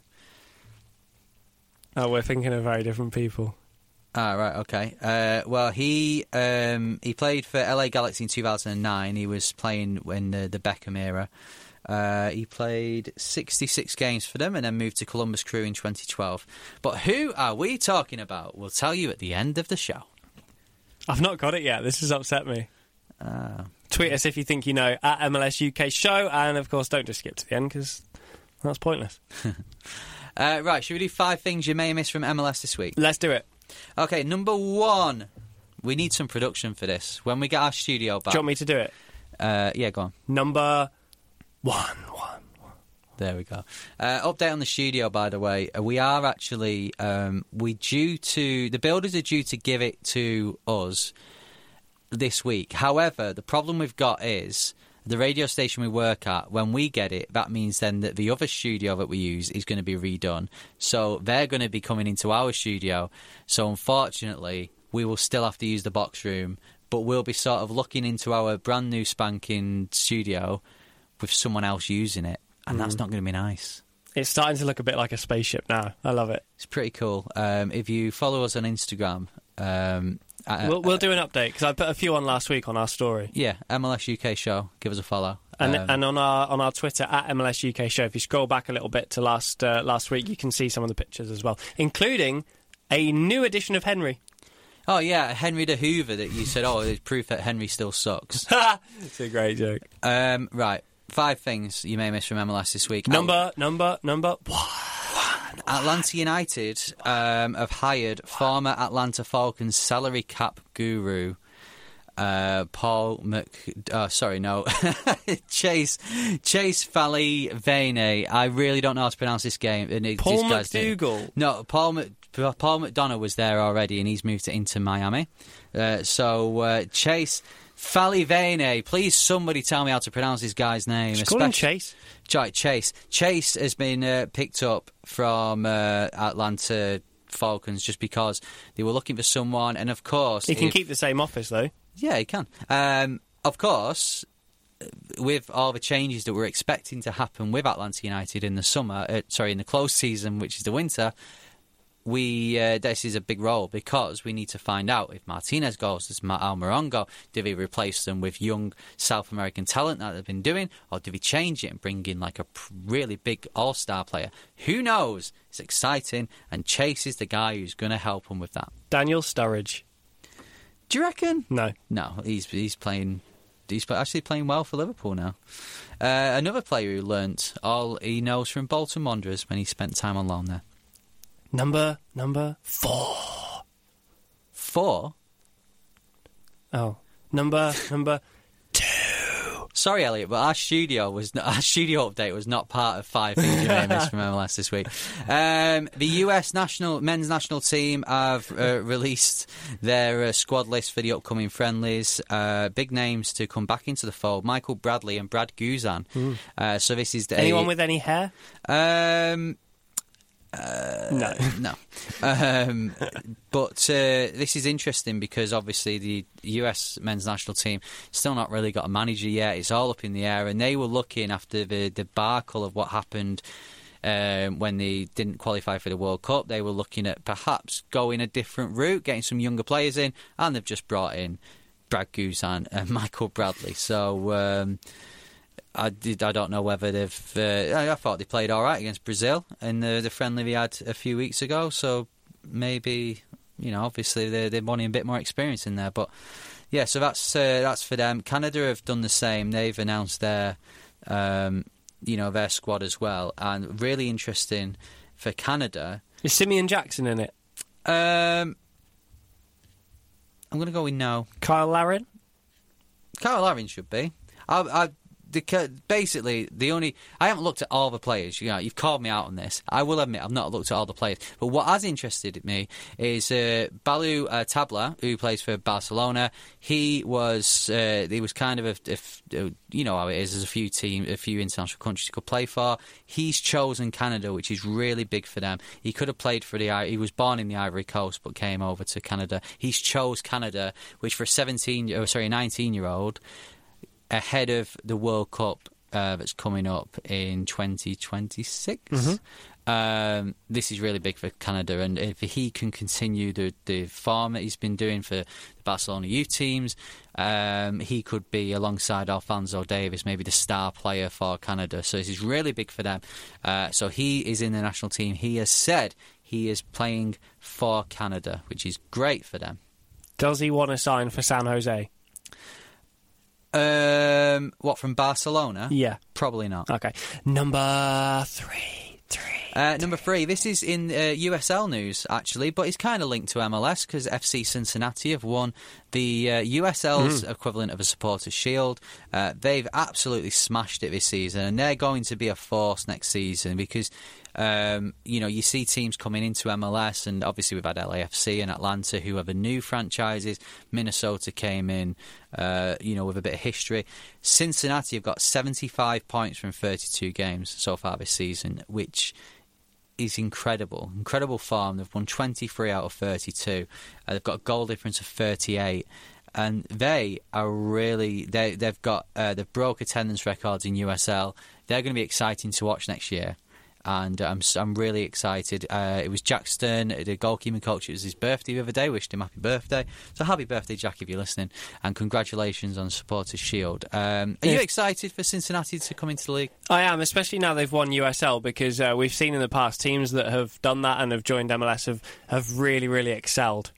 Oh, we're thinking of very different people. Ah, right, okay. Uh, well, he um, he played for LA Galaxy in 2009. He was playing in the, the Beckham era. Uh, he played 66 games for them and then moved to Columbus Crew in 2012. But who are we talking about? We'll tell you at the end of the show. I've not got it yet. This has upset me. Ah. Tweet us if you think you know at MLS UK Show, and of course, don't just skip to the end because that's pointless. *laughs* Uh, right, should we do five things you may miss from MLS this week? Let's do it. Okay, number one. We need some production for this. When we get our studio back. Do you want me to do it? uh, yeah, go on. Number one. One. There we go. Uh, update on the studio, by the way. Uh, we are actually um, we due to the builders are due to give it to us this week. However, the problem we've got is the radio station we work at. When we get it, that means then that the other studio that we use is going to be redone. So they're going to be coming into our studio. So unfortunately, we will still have to use the box room, but we'll be sort of looking into our brand new spanking studio with someone else using it, and that's not going to be nice. It's starting to look a bit like a spaceship now. I love it. It's pretty cool. Um, if you follow us on Instagram, um, uh, We'll, we'll do an update because I put a few on last week on our story, yeah, MLS UK show. Give us a follow. and Um, and on our on our Twitter at MLS UK Show. If you scroll back a little bit to last uh, last week, you can see some of the pictures as well, including a new edition of Henry. oh yeah, Henry de Hoover that you said. Oh, it's proof that Henry still sucks. *laughs* it's a great joke. um, right, five things you may miss from MLS this week. Number number number one. Atlanta United um, have hired former Atlanta Falcons salary cap guru uh, Paul Mc. Uh, sorry, no, *laughs* Chase Chase Fally Vane. I really don't know how to pronounce this game. and it- Paul. McDougal. No, Paul Mc, Paul McDonough was there already, and he's moved to Inter Miami. Uh, so uh, Chase Fally Vane. Please, somebody tell me how to pronounce this guy's name. Just call Chase. Right, Chase. Chase has been uh, picked up from uh, Atlanta Falcons just because they were looking for someone, and of course, He can if- keep the same office though. Yeah, he can. Um, of course, with all the changes that we're expecting to happen with Atlanta United in the summer, uh, sorry, in the close season, which is the winter. We uh, this is a big role because we need to find out if Martinez goes, does Ma- Almirón go, do we replace them with young South American talent that they've been doing, or do we change it and bring in like a really big All Star player? Who knows? It's exciting, and Chase is the guy who's going to help them with that. Daniel Sturridge. Do you reckon? No. No, he's he's playing. He's actually playing well for Liverpool now. Uh, another player who learnt all he knows from Bolton Wanderers when he spent time on loan there. Number number four. Four. Oh. Number number two. sorry, Elliot, but our studio was not, our studio update was not part of five things you may miss from MLS this week. Um, the US national men's national team have uh, released their uh, squad list for the upcoming friendlies. Uh, big names to come back into the fold: Michael Bradley and Brad Guzan. Uh, so this is the Anyone with any hair? um, no. no. Um, but uh, this is interesting because obviously the US men's national team still not really got a manager yet. It's all up in the air, and they were looking after the debacle of what happened. Um, when they didn't qualify for the World Cup, they were looking at perhaps going a different route, getting some younger players in, and they've just brought in Brad Guzan and *laughs* Michael Bradley. So um, I did. I don't know whether they've. Uh, I, I thought they played all right against Brazil in the the friendly we had a few weeks ago. So maybe you know, obviously they're they're wanting a bit more experience in there. But yeah, so that's uh, that's for them. Canada have done the same. They've announced their um, you know their squad as well, and really interesting for Canada. Is Simeon Jackson in it? Um, I'm going to go with no. Cyle Larin? Cyle Larin should be. I, I, basically, the only I haven't looked at all the players. You know, you've called me out on this. I will admit I've not looked at all the players. But what has interested me is uh, Ballou uh, Tabla, who plays for Barcelona. He was uh, he was kind of a, a you know how it is. There's a few team, a few international countries he could play for. He's chosen Canada, which is really big for them. He could have played for the. He was born in the Ivory Coast, but came over to Canada. He's chose Canada, which for a 17, oh, sorry, 19 year old ahead of the World Cup uh, that's coming up in 2026. Um, this is really big for Canada, and if he can continue the, the form that he's been doing for the Barcelona youth teams, um, he could be alongside Alphonso Davies, maybe the star player for Canada. So this is really big for them. Uh, so he is in the national team. He has said he is playing for Canada, which is great for them. Does he want to sign for San Jose? Um, what from Barcelona? Yeah. Probably not. Okay. Number three. Three. Uh, number three, this is in uh, USL news actually, but it's kind of linked to MLS because FC Cincinnati have won the uh, USL's equivalent of a supporters shield. Uh, they've absolutely smashed it this season, and they're going to be a force next season because. Um, you know, you see teams coming into MLS, and obviously we've had LAFC and Atlanta who are the new franchises. Minnesota came in, uh, you know, with a bit of history. Cincinnati have got 75 points from 32 games so far this season, which is incredible. Incredible form. They've won 23 out of 32. Uh, they've got a goal difference of 38. And they are really they they've got uh, they've broke attendance records in USL. They're going to be exciting to watch next year, and I'm s- I'm really excited. Uh, it was Jack Stern, the goalkeeping coach. It was his birthday the other day. Wished him happy birthday. So happy birthday, Jack, if you're listening, and congratulations on Supporters Shield. Um, are you excited for Cincinnati to come into the league? I am, especially now they've won USL because uh, we've seen in the past teams that have done that and have joined MLS have, have really, really excelled.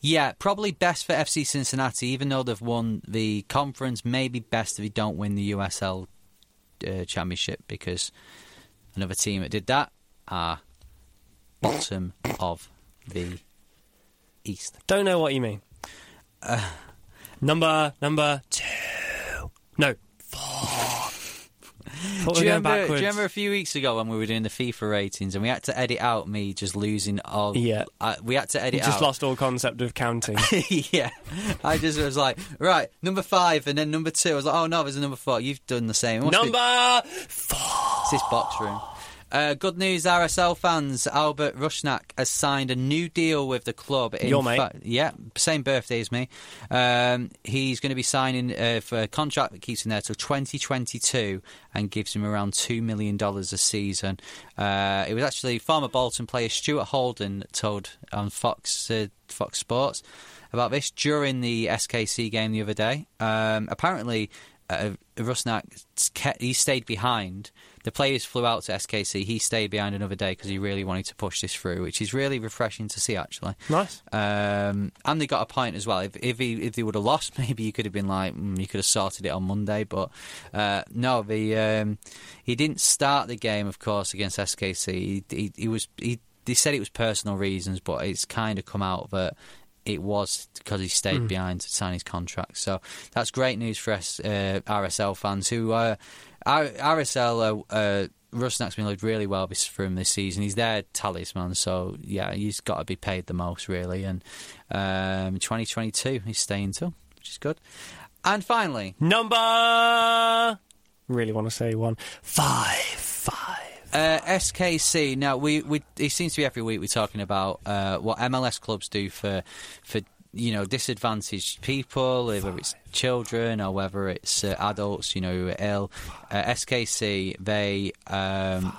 Yeah, probably best for FC Cincinnati, even though they've won the conference. Maybe best if they don't win the USL uh, championship because another team that did that are bottom of the East. Don't know what you mean. Uh, number number two. No, four. Do you, remember, do you remember a few weeks ago when we were doing the FIFA ratings and we had to edit out me just losing all? Yeah. uh, we had to edit out You Just out. lost all concept of counting. *laughs* yeah, I just was like, right, number five, and then number two. I was like, oh no, there's a number four. You've done the same. Must be- number four. It's this box room. Uh, good news, RSL fans. Albert Rusnak has signed a new deal with the club. In Your mate. fa- yeah, same birthday as me. Um, he's going to be signing uh, for a contract that keeps him there till 2022 and gives him around $2 million a season. Uh, it was actually former Bolton player Stuart Holden told on Fox, uh, Fox Sports about this during the SKC game the other day. Um, apparently, uh, Rusnak he stayed behind. The players flew out to SKC. He stayed behind another day because he really wanted to push this through, which is really refreshing to see. Actually, Nice. um, and they got a point as well. If if, he, if they would have lost, *laughs* maybe you could have been like, mm, you could have sorted it on Monday. But uh, no, the um, he didn't start the game, of course, against SKC. He, he, he was he. They said it was personal reasons, but it's kind of come out that it was because he stayed Hmm. behind to sign his contract. So that's great news for us, uh, RSL fans who uh, R- RSL. Uh, uh, Rusnak's been looked really well this, for him this season. He's their talisman, so yeah, he's got to be paid the most really. And um, 2022, he's staying till, which is good. And finally, Number. Really want to say one. Five. Uh, SKC. Now we, we it seems to be every week we're talking about uh, what MLS clubs do for for you know disadvantaged people, whether it's children or whether it's uh, adults, you know, who are ill. Uh, SKC they. Um,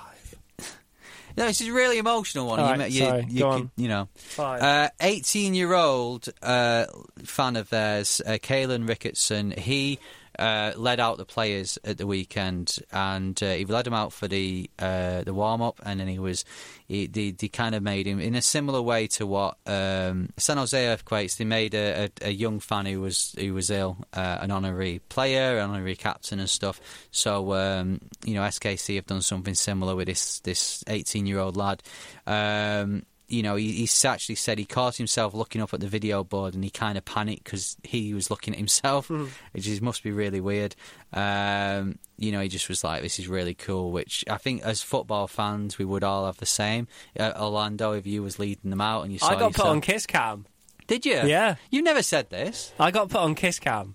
no, this is a really emotional one. You, right, you, sorry, you, on. you know, eighteen-year-old uh, fan of theirs, uh, Kalen Ricketson. He uh, led out the players at the weekend, and uh, he led them out for the uh, the warm up, and then he was he, they, they kind of made him in a similar way to what um, San Jose Earthquakes. They made a, a, a young fan who was who was ill, uh, an honorary player, an honorary captain, and stuff. So um, you know, SKC have done something similar with this this eighteen-year-old lad. Um, you know, he, he's actually said he caught himself looking up at the video board and he kind of panicked because he was looking at himself, which is, must be really weird. Um, you know, he just was like, "This is really cool," which I think as football fans we would all have the same. Uh, Orlando, if you was leading them out and you saw I got put on Kiss Cam. did you? Yeah. you never said this. I got put on Kiss Cam.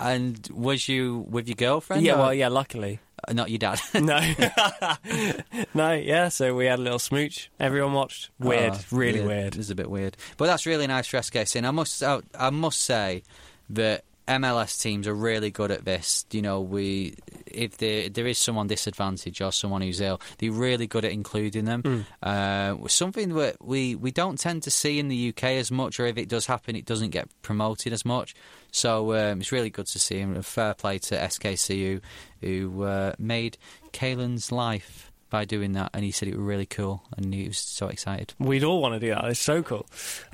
And was you with your girlfriend? Yeah, or- well, yeah, luckily. Uh, not your dad. *laughs* No. *laughs* no, yeah, so we had a little smooch. Everyone watched. Weird. Oh, really yeah, weird. It was a bit weird, but that's really nice for SKC. And I must, I, I must say that MLS teams are really good at this. You know, we if there there is someone disadvantaged or someone who's ill, they're really good at including them. Uh, something that we we don't tend to see in the UK as much, or if it does happen, it doesn't get promoted as much. So um, it's really good to see him. Fair play to SKC who, who uh, made Kalen's life by doing that, and he said it was really cool, and he was so excited. We'd all want to do that. It's so cool.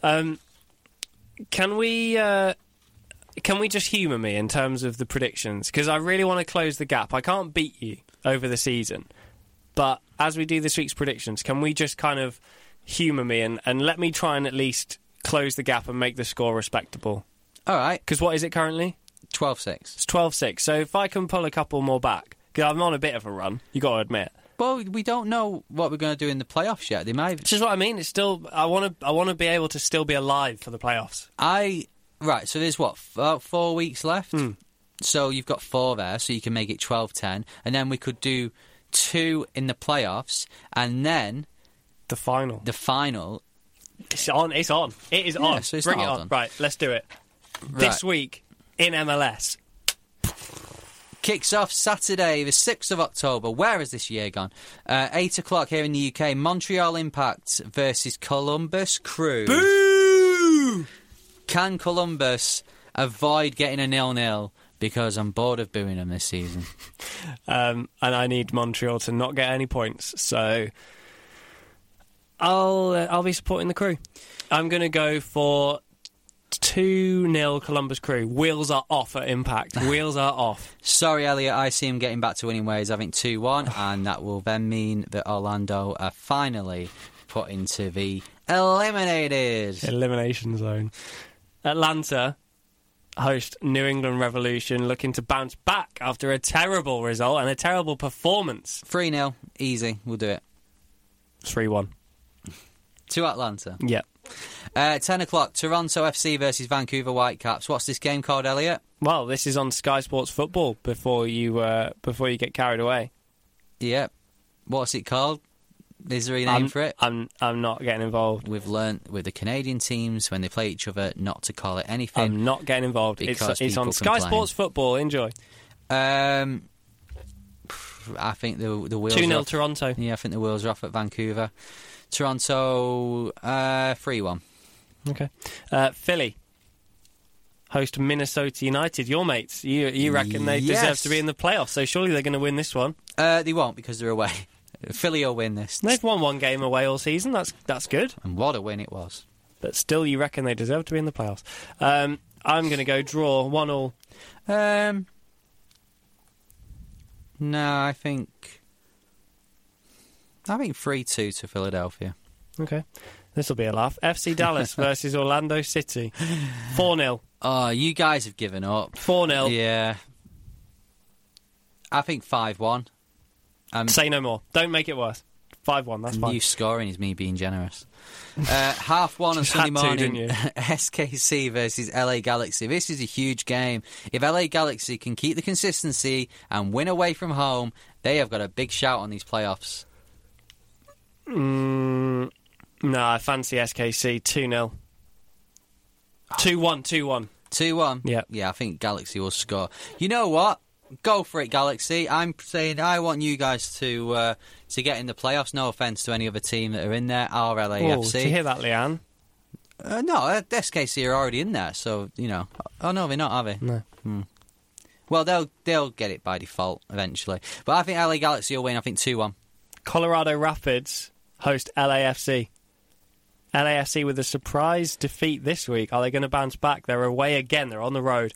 Um, can we uh, can we just humour me in terms of the predictions? Because I really want to close the gap. I can't beat you over the season, but as we do this week's predictions, can we just kind of humour me and, and let me try and at least close the gap and make the score respectable? All right, Because what is it currently? 12-6. It's 12 6. So if I can pull a couple more back, because I'm on a bit of a run, you got to admit. Well, we don't know what we're going to do in the playoffs yet. They might. Which is what I mean. It's still I want to I want to be able to still be alive for the playoffs. I right. So there's what f- four weeks left. Hmm. So you've got four there, so you can make it 12-10. and then we could do two in the playoffs, and then The final. the final. It's on. It's on. It is Yeah, on. so Bring it all on. Right. Let's do it. Right. This week in MLS. Kicks off Saturday, the 6th of October. Where has this year gone? Uh, 8 o'clock here in the UK. Montreal Impact versus Columbus Crew. Boo! Can Columbus avoid getting a nil-nil? Because I'm bored of booing them this season. *laughs* Um, and I need Montreal to not get any points. So I'll uh, I'll be supporting the crew. I'm going to go for two 0 Columbus Crew. Wheels are off at Impact. *laughs* Wheels are off. Sorry, Elliot. I see him getting back to winning ways, I think 2 1, *sighs* and that will then mean that Orlando are finally put into the eliminated. Elimination zone. Atlanta host New England Revolution looking to bounce back after a terrible result and a terrible performance. 3 0, easy. We'll do it. 3 1. *laughs* To Atlanta. Yep. Uh, 10 o'clock, Toronto FC versus Vancouver Whitecaps. What's this game called, Elliot? Well, this is on Sky Sports Football before you uh, before you get carried away. Yep. What's it called? Is there a name I'm, for it? I'm I'm not getting involved. We've learnt with the Canadian teams when they play each other not to call it anything. I'm not getting involved. It's, it's on Sky complain. Sports Football. Enjoy. Um, I think the the wheels 2 are 0 off. Toronto. Yeah, I think the wheels are off at Vancouver. Toronto, uh, one. Okay. Uh, Philly. Host Minnesota United, your mates. You you reckon they deserve to be in the playoffs? So surely they're going to win this one. Uh, they won't because they're away. Philly will win this, They've won one game away all season. That's that's good. and what a win it was. But still, you reckon they deserve to be in the playoffs? Um, I'm going to go draw one all. Um, no, I think I think three two to Philadelphia. Okay. This will be a laugh. FC *laughs* Dallas versus Orlando City. 4 0. Oh, you guys have given up. 4 0. Yeah. I think 5 1. Um, Say no more. Don't make it worse. 5 1. That's fine. New scoring is me being generous. Uh, half one on *laughs* Sunday had to, morning. SKC *laughs* versus LA Galaxy. This is a huge game. If LA Galaxy can keep the consistency and win away from home, they have got a big shout on these playoffs. Mm, no, I fancy SKC 2 0. 2 1, 2 1. 2 1. Yeah. Yeah, I think Galaxy will score. You know what? Go for it, Galaxy. I'm saying I want you guys to uh, to get in the playoffs. No offence to any other team that are in there. Our Oh, LAFC. did you hear that, Leanne? Uh, no, SKC are already in there, so you know. Oh no, they're not, are they? No. Hmm. Well, they'll they'll get it by default eventually. But I think LA Galaxy will win. I think two one. Colorado Rapids host LAFC. LAFC with a surprise defeat this week. Are they going to bounce back? They're away again. They're on the road.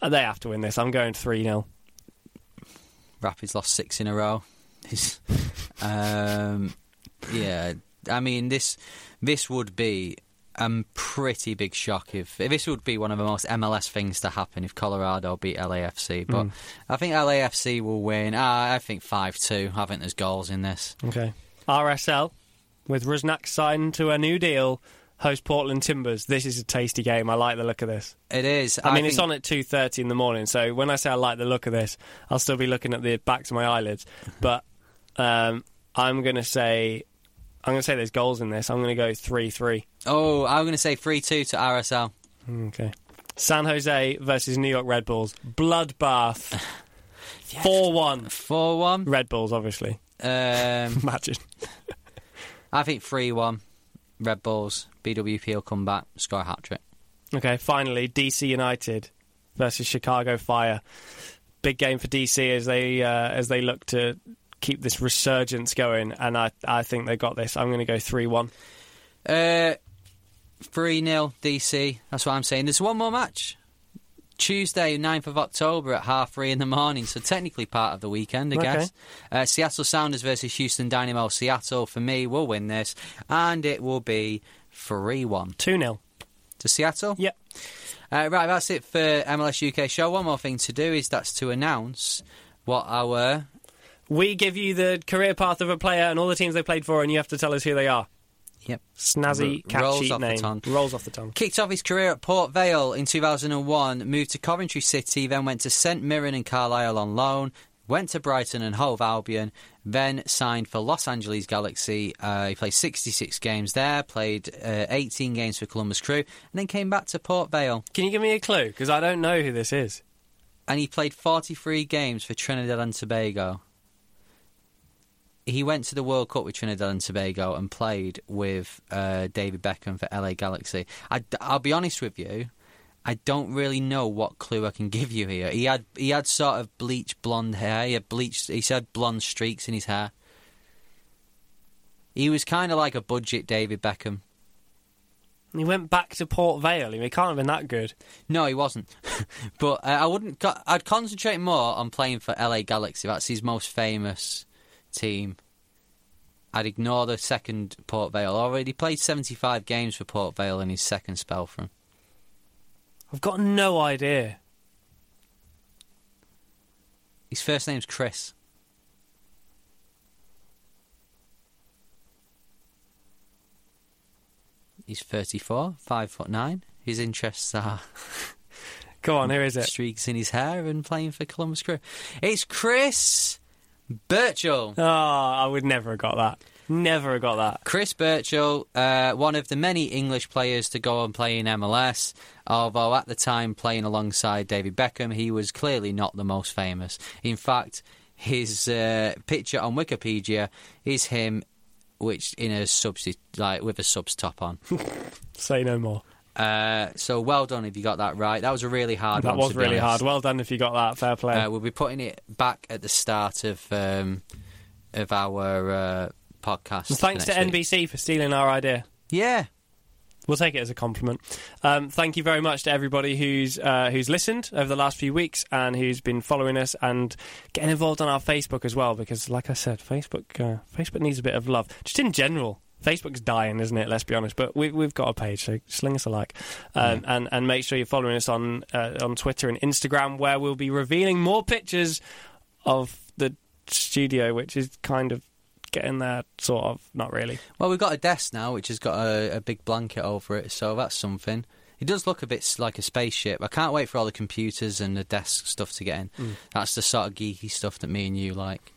They have to win this. I'm going 3 0. Rapids lost six in a row. *laughs* um, yeah, I mean this this would be a pretty big shock if this would be one of the most MLS things to happen if Colorado beat LAFC. But Hmm. I think LAFC will win. Ah, I think five two. I think there's goals in this. Okay. RSL with Rusnak signed to a new deal. Host Portland Timbers. This is a tasty game. I like the look of this. It is. I mean, it's on at two thirty in the morning. So when I say I like the look of this, I'll still be looking at the backs of my eyelids. *laughs* But um, I'm going to say, I'm going to say there's goals in this. I'm going to go three three. Oh, I'm going to say three two to RSL. Okay. San Jose versus New York Red Bulls. Bloodbath. *laughs* 4 1. Four one. Red Bulls, obviously. Um, *laughs* Imagine. I think 3 1. Red Bulls. BWP will come back, score a hat trick. Okay, finally, DC United versus Chicago Fire. Big game for DC as they uh, as they look to keep this resurgence going, and I I think they got this. I'm going to go three one. Uh, 3 0 DC. That's what I'm saying. There's one more match. Tuesday, 9th of October at half three in the morning, so technically part of the weekend, I Okay. guess. Uh, Seattle Sounders versus Houston Dynamo. Seattle, for me, will win this, and it will be 3 1 Two 0 to Seattle. Yep. Uh, right, that's it for MLS UK show. One more thing to do is that's to announce what our We give you the career path of a player and all the teams they played for, and you have to tell us who they are. Yep Snazzy, R- rolls catchy off the name. tongue. Rolls off the tongue. Kicked off his career at Port Vale in 2001, moved to Coventry City, then went to St Mirren and Carlisle on loan, went to Brighton and Hove Albion, then signed for Los Angeles Galaxy. Uh, he played 66 games there, played uh, 18 games for Columbus Crew, and then came back to Port Vale. Can you give me a clue? Because I don't know who this is. And he played 43 games for Trinidad and Tobago. He went to the World Cup with Trinidad and Tobago and played with uh, David Beckham for LA Galaxy. I, will be honest with you, I don't really know what clue I can *laughs* give you here. He had he had sort of bleached blonde hair. He had bleached. He had blonde streaks in his hair. He was kind of like a budget David Beckham. He went back to Port Vale. He can't have been that good. No, he wasn't. *laughs* but uh, I wouldn't. I'd concentrate more on playing for LA Galaxy. That's his most famous team. I'd ignore the second Port Vale. Already played 75 games for Port Vale in his second spell from. I've got no idea. His first name's Chris. He's 34, 5 foot 9. His interests are Go on, who is it? streaks in his hair and playing for Columbus Crew. It's Chris Birchall. Oh, I would never have got that. Never have got that. Chris Birchall, uh, one of the many English players to go and play in MLS, although at the time playing alongside David Beckham, he was clearly not the most famous. In fact, his uh, picture on Wikipedia is him, which in a substi- like with a subs top on. *laughs* Say no more. Uh, so well done if you got that right. That was a really hard That one. was really honest. hard. Well done if you got that. Fair play. Uh, we'll be putting it back at the start of um, of our uh, podcast. And thanks to week. NBC for stealing our idea. Yeah, We'll take it as a compliment. Um, thank you very much to everybody who's uh, who's listened over the last few weeks and who's been following us and getting involved on our Facebook as well. Because, like I said, Facebook uh, Facebook needs a bit of love. Just in general, Facebook's dying, isn't it? Let's be honest. But we, we've got a page, so sling us a like, um, and and make sure you're following us on uh, on Twitter and Instagram, where we'll be revealing more pictures of the studio, which is kind of getting there, sort of. Not really. Well, we've got a desk now, which has got a, a big blanket over it, so that's something. It does look a bit like a spaceship. I can't wait for all the computers and the desk stuff to get in. Mm. That's the sort of geeky stuff that me and you like.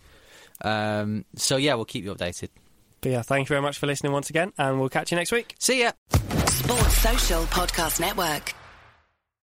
Um, so yeah, we'll keep you updated. But yeah, thank you very much for listening once again, and we'll catch you next week. See ya. Sports Social Podcast Network.